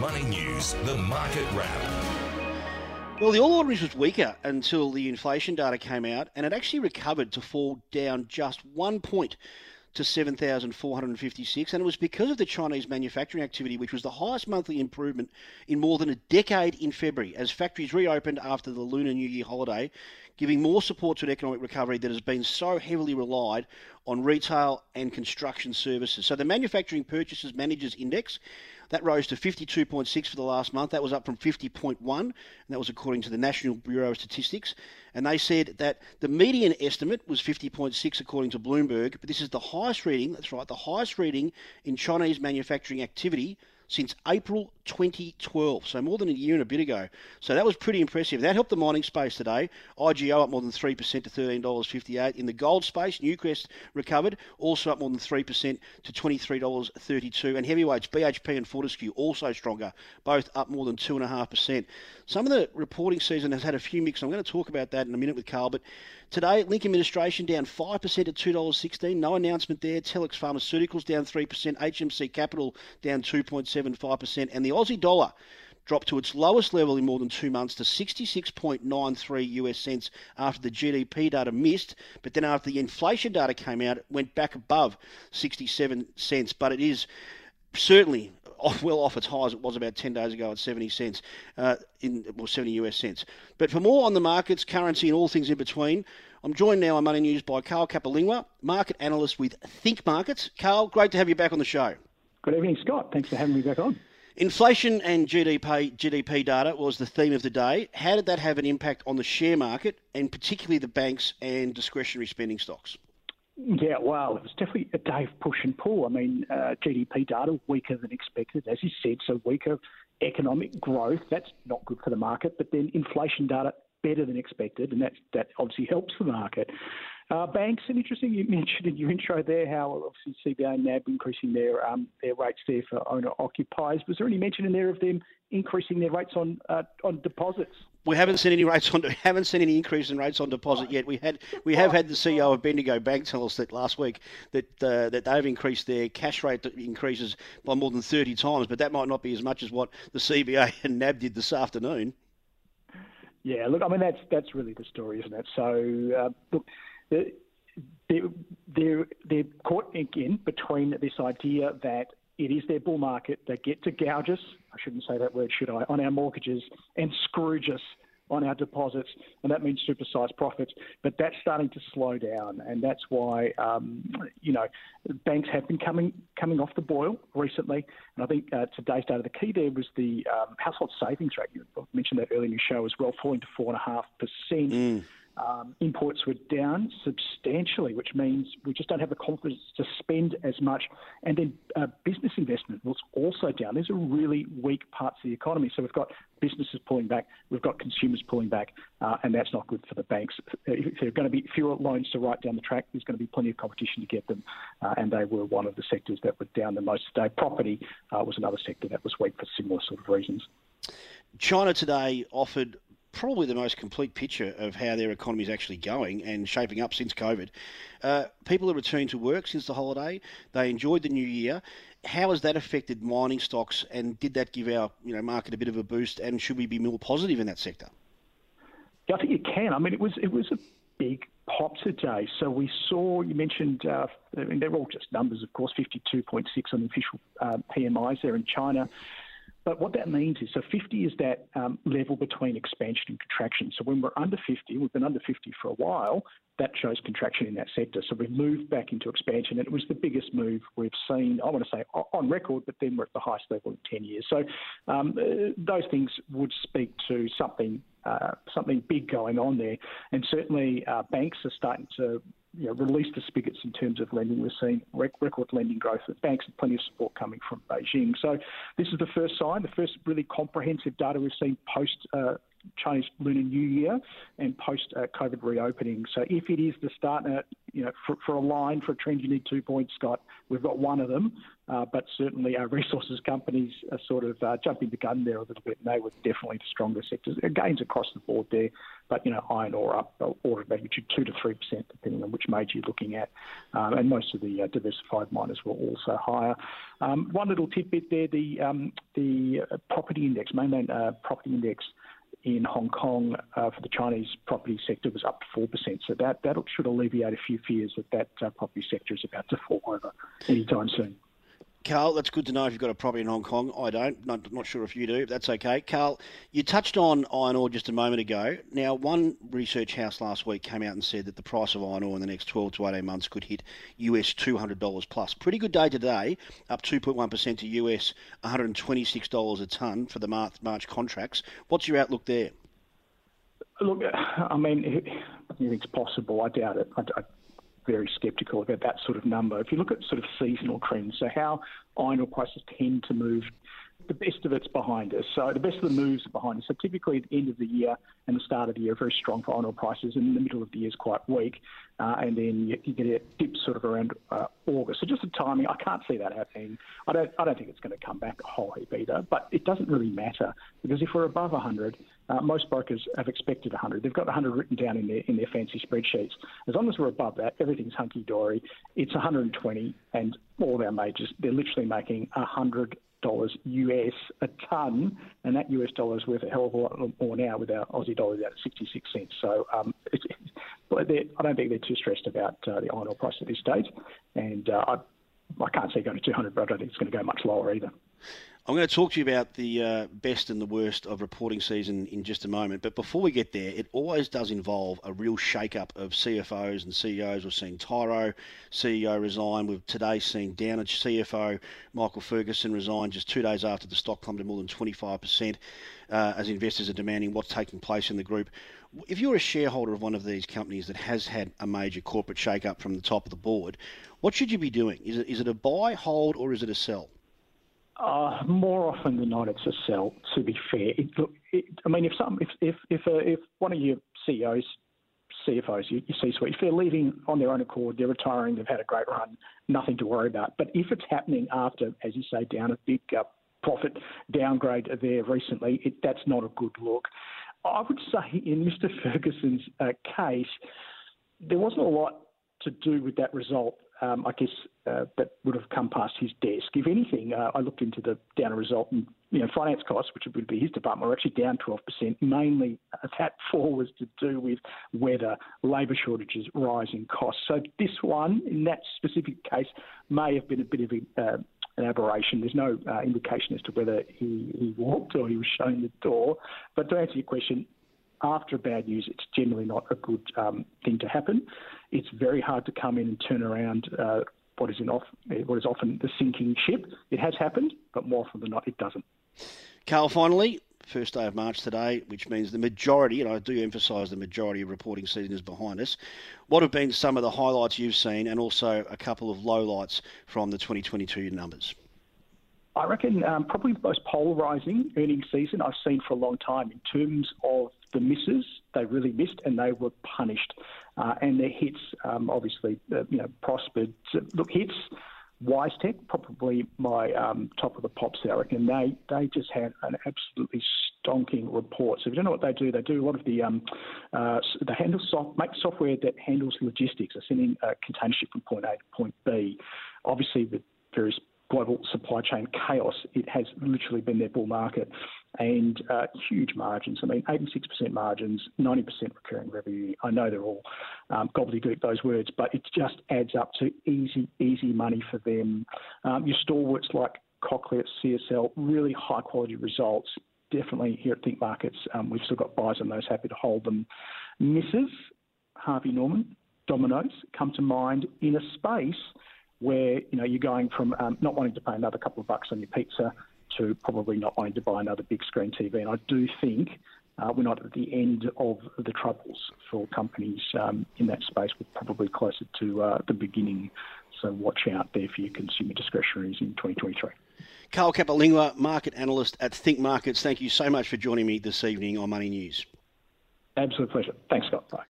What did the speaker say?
Money News, the market wrap. Well, the All Ordinaries was weaker until the inflation data came out, and it actually recovered to fall down just one point to 7,456, and it was because of the Chinese manufacturing activity, which was the highest monthly improvement in more than a decade in February, as factories reopened after the Lunar New Year holiday, giving more support to an economic recovery that has been so heavily relied on retail and construction services. So the Manufacturing Purchases Managers Index that rose to 52.6 for the last month. That was up from 50.1, and that was according to the National Bureau of Statistics. And they said that the median estimate was 50.6 according to Bloomberg, but this is the highest reading, that's right, the highest reading in Chinese manufacturing activity since April 2012, so more than a year and a bit ago. So that was pretty impressive. That helped the mining space today. IGO up more than 3% to $13.58. In the gold space, Newcrest recovered, also up more than 3% to $23.32. And heavyweights, BHP and Fortescue also stronger, both up more than 2.5%. Some of the reporting season has had a few mix. I'm going to talk about that in a minute with Carl, but Today, Link Administration down 5% at $2.16. No announcement there. Telix Pharmaceuticals down 3%. HMC Capital down 2.75%. And the Aussie dollar dropped to its lowest level in more than two months to 66.93 US cents after the GDP data missed. But then after the inflation data came out, it went back above 67 cents. But it is certainly well off its high as it was about 10 days ago at 70 cents, uh, in well, 70 US cents. But for more on the markets, currency, and all things in between, I'm joined now on Money News by Carl Capolingua, market analyst with Think Markets. Carl, great to have you back on the show. Good evening, Scott. Thanks for having me back on. Inflation and GDP, GDP data was the theme of the day. How did that have an impact on the share market and particularly the banks and discretionary spending stocks? Yeah, well, it was definitely a day of push and pull. I mean, uh, GDP data weaker than expected, as you said, so weaker economic growth. That's not good for the market. But then inflation data better than expected, and that that obviously helps the market. Uh, banks, and interesting, you mentioned in your intro there how obviously CBA and NAB increasing their um, their rates there for owner occupiers. Was there any mention in there of them increasing their rates on uh, on deposits? We haven't seen any rates on haven't seen any increase in rates on deposit yet. We had we have had the CEO of Bendigo Bank tell us that last week that uh, that they've increased their cash rate increases by more than thirty times, but that might not be as much as what the CBA and NAB did this afternoon. Yeah, look, I mean that's that's really the story, isn't it? So uh, look, they're, they're they're caught again between this idea that it is their bull market. They get to gouge us. I shouldn't say that word, should I? On our mortgages and scrooge us on our deposits, and that means supersized profits. But that's starting to slow down, and that's why um, you know banks have been coming coming off the boil recently. And I think uh, today's data, the key there was the um, household savings rate. You mentioned that earlier in your show as well, falling to four and a half percent. Um, imports were down substantially, which means we just don't have the confidence to spend as much. And then uh, business investment was also down. These are really weak parts of the economy. So we've got businesses pulling back, we've got consumers pulling back, uh, and that's not good for the banks. If there are going to be fewer loans to write down the track, there's going to be plenty of competition to get them, uh, and they were one of the sectors that were down the most today. Property uh, was another sector that was weak for similar sort of reasons. China today offered probably the most complete picture of how their economy is actually going and shaping up since COVID. Uh, people have returned to work since the holiday. They enjoyed the new year. How has that affected mining stocks, and did that give our you know market a bit of a boost? And should we be more positive in that sector? Yeah, I think you can. I mean, it was it was a big pop today. So we saw you mentioned. Uh, I mean, they're all just numbers, of course. Fifty-two point six on the official uh, PMIs there in China. But what that means is, so 50 is that um, level between expansion and contraction. So when we're under 50, we've been under 50 for a while, that shows contraction in that sector. So we've moved back into expansion, and it was the biggest move we've seen, I want to say, on record, but then we're at the highest level in 10 years. So um, uh, those things would speak to something uh, something big going on there. And certainly uh, banks are starting to you know, release the spigots in terms of lending. We're seeing record lending growth. Banks have plenty of support coming from Beijing. So this is the first sign, the first really comprehensive data we've seen post uh, Chinese Lunar New Year and post uh, COVID reopening. So if it is the start, uh, you know, for, for, a line, for a trend, you need two points, Scott. We've got one of them, uh, but certainly our resources companies are sort of uh, jumping the gun there a little bit, and they were definitely the stronger sectors. Gains across the board there, but, you know, iron ore up order of magnitude 2 to 3%, depending on which major you're looking at. Um, and most of the uh, diversified miners were also higher. Um, one little tidbit there, the, um, the property index, mainland property index, in Hong Kong uh, for the Chinese property sector was up 4%. So that, that should alleviate a few fears that that uh, property sector is about to fall over anytime soon. Carl, that's good to know if you've got a property in Hong Kong. I don't. Not, not sure if you do. That's okay. Carl, you touched on iron ore just a moment ago. Now, one research house last week came out and said that the price of iron ore in the next 12 to 18 months could hit US $200 plus. Pretty good day today, up 2.1% to US $126 a tonne for the March, March contracts. What's your outlook there? Look, I mean, it's possible. I doubt it. I, I very sceptical about that sort of number. If you look at sort of seasonal trends, so how iron ore prices tend to move, the best of it's behind us. So the best of the moves are behind us. So typically at the end of the year and the start of the year are very strong for iron ore prices, and the middle of the year is quite weak, uh, and then you, you, get a dip sort of around uh, August. So just the timing, I can't see that happening. I don't, I don't think it's going to come back a whole heap either, but it doesn't really matter because if we're above 100, uh, most brokers have expected 100. They've got 100 written down in their in their fancy spreadsheets. As long as we're above that, everything's hunky dory. It's 120, and all of our majors they're literally making 100 dollars US a ton, and that US dollar is worth a hell of a lot more now with our Aussie dollars at 66 cents. So um, I don't think they're too stressed about uh, the iron ore price at this stage, and uh, I, I can't see it going to 200, but I don't think it's going to go much lower either. I'm going to talk to you about the uh, best and the worst of reporting season in just a moment. But before we get there, it always does involve a real shake-up of CFOs and CEOs. We've seen Tyro CEO resign. We've today seen Downer CFO Michael Ferguson resign just two days after the stock plummeted more than 25% uh, as investors are demanding what's taking place in the group. If you're a shareholder of one of these companies that has had a major corporate shake-up from the top of the board, what should you be doing? Is it, is it a buy, hold, or is it a sell? Uh, more often than not, it's a sell. To be fair, it, look, it, I mean, if some, if if if, uh, if one of your CEOs, CFOs, you, you C-suite, if they're leaving on their own accord, they're retiring, they've had a great run, nothing to worry about. But if it's happening after, as you say, down a big uh, profit downgrade there recently, it, that's not a good look. I would say in Mr. Ferguson's uh, case, there wasn't a lot to do with that result um, I guess uh, that would have come past his desk. If anything, uh, I looked into the Downer result, and you know, finance costs, which would be his department, were actually down 12%. Mainly, uh, that fall was to do with weather, labour shortages, rising costs. So this one, in that specific case, may have been a bit of a, uh, an aberration. There's no uh, indication as to whether he, he walked or he was shown the door. But to answer your question, after bad news, it's generally not a good um, thing to happen. It's very hard to come in and turn around uh, what is in off, what is often the sinking ship. It has happened, but more often than not, it doesn't. Carl, finally, first day of March today, which means the majority, and I do emphasise the majority of reporting season is behind us. What have been some of the highlights you've seen, and also a couple of lowlights from the 2022 numbers? I reckon um, probably the most polarising earnings season I've seen for a long time in terms of the misses. They really missed and they were punished. Uh, and their hits, um, obviously, uh, you know, prospered. So, look, hits, WiseTech, probably my um, top of the pops there. I reckon they, they just had an absolutely stonking report. So if you don't know what they do, they do a lot of the um, uh, they handle soft, make software that handles logistics, so sending a container ship from point A to point B. Obviously, with various global supply chain chaos, it has literally been their bull market and uh, huge margins. I mean, 86% margins, 90% recurring revenue. I know they're all um, gobbledygook, those words, but it just adds up to easy, easy money for them. Um, your stalwarts like Cochlear, CSL, really high quality results. Definitely here at Think Markets, um, we've still got buys on those, happy to hold them. Mrs. Harvey Norman, Domino's come to mind in a space where you know you're going from um, not wanting to pay another couple of bucks on your pizza to probably not wanting to buy another big screen TV. And I do think uh, we're not at the end of the troubles for companies um, in that space. We're probably closer to uh, the beginning. so watch out there for your consumer discretionaries in 2023. Carl Capolingua, market analyst at Think Markets. Thank you so much for joining me this evening on Money News. Absolute pleasure. Thanks, Scott. Bye.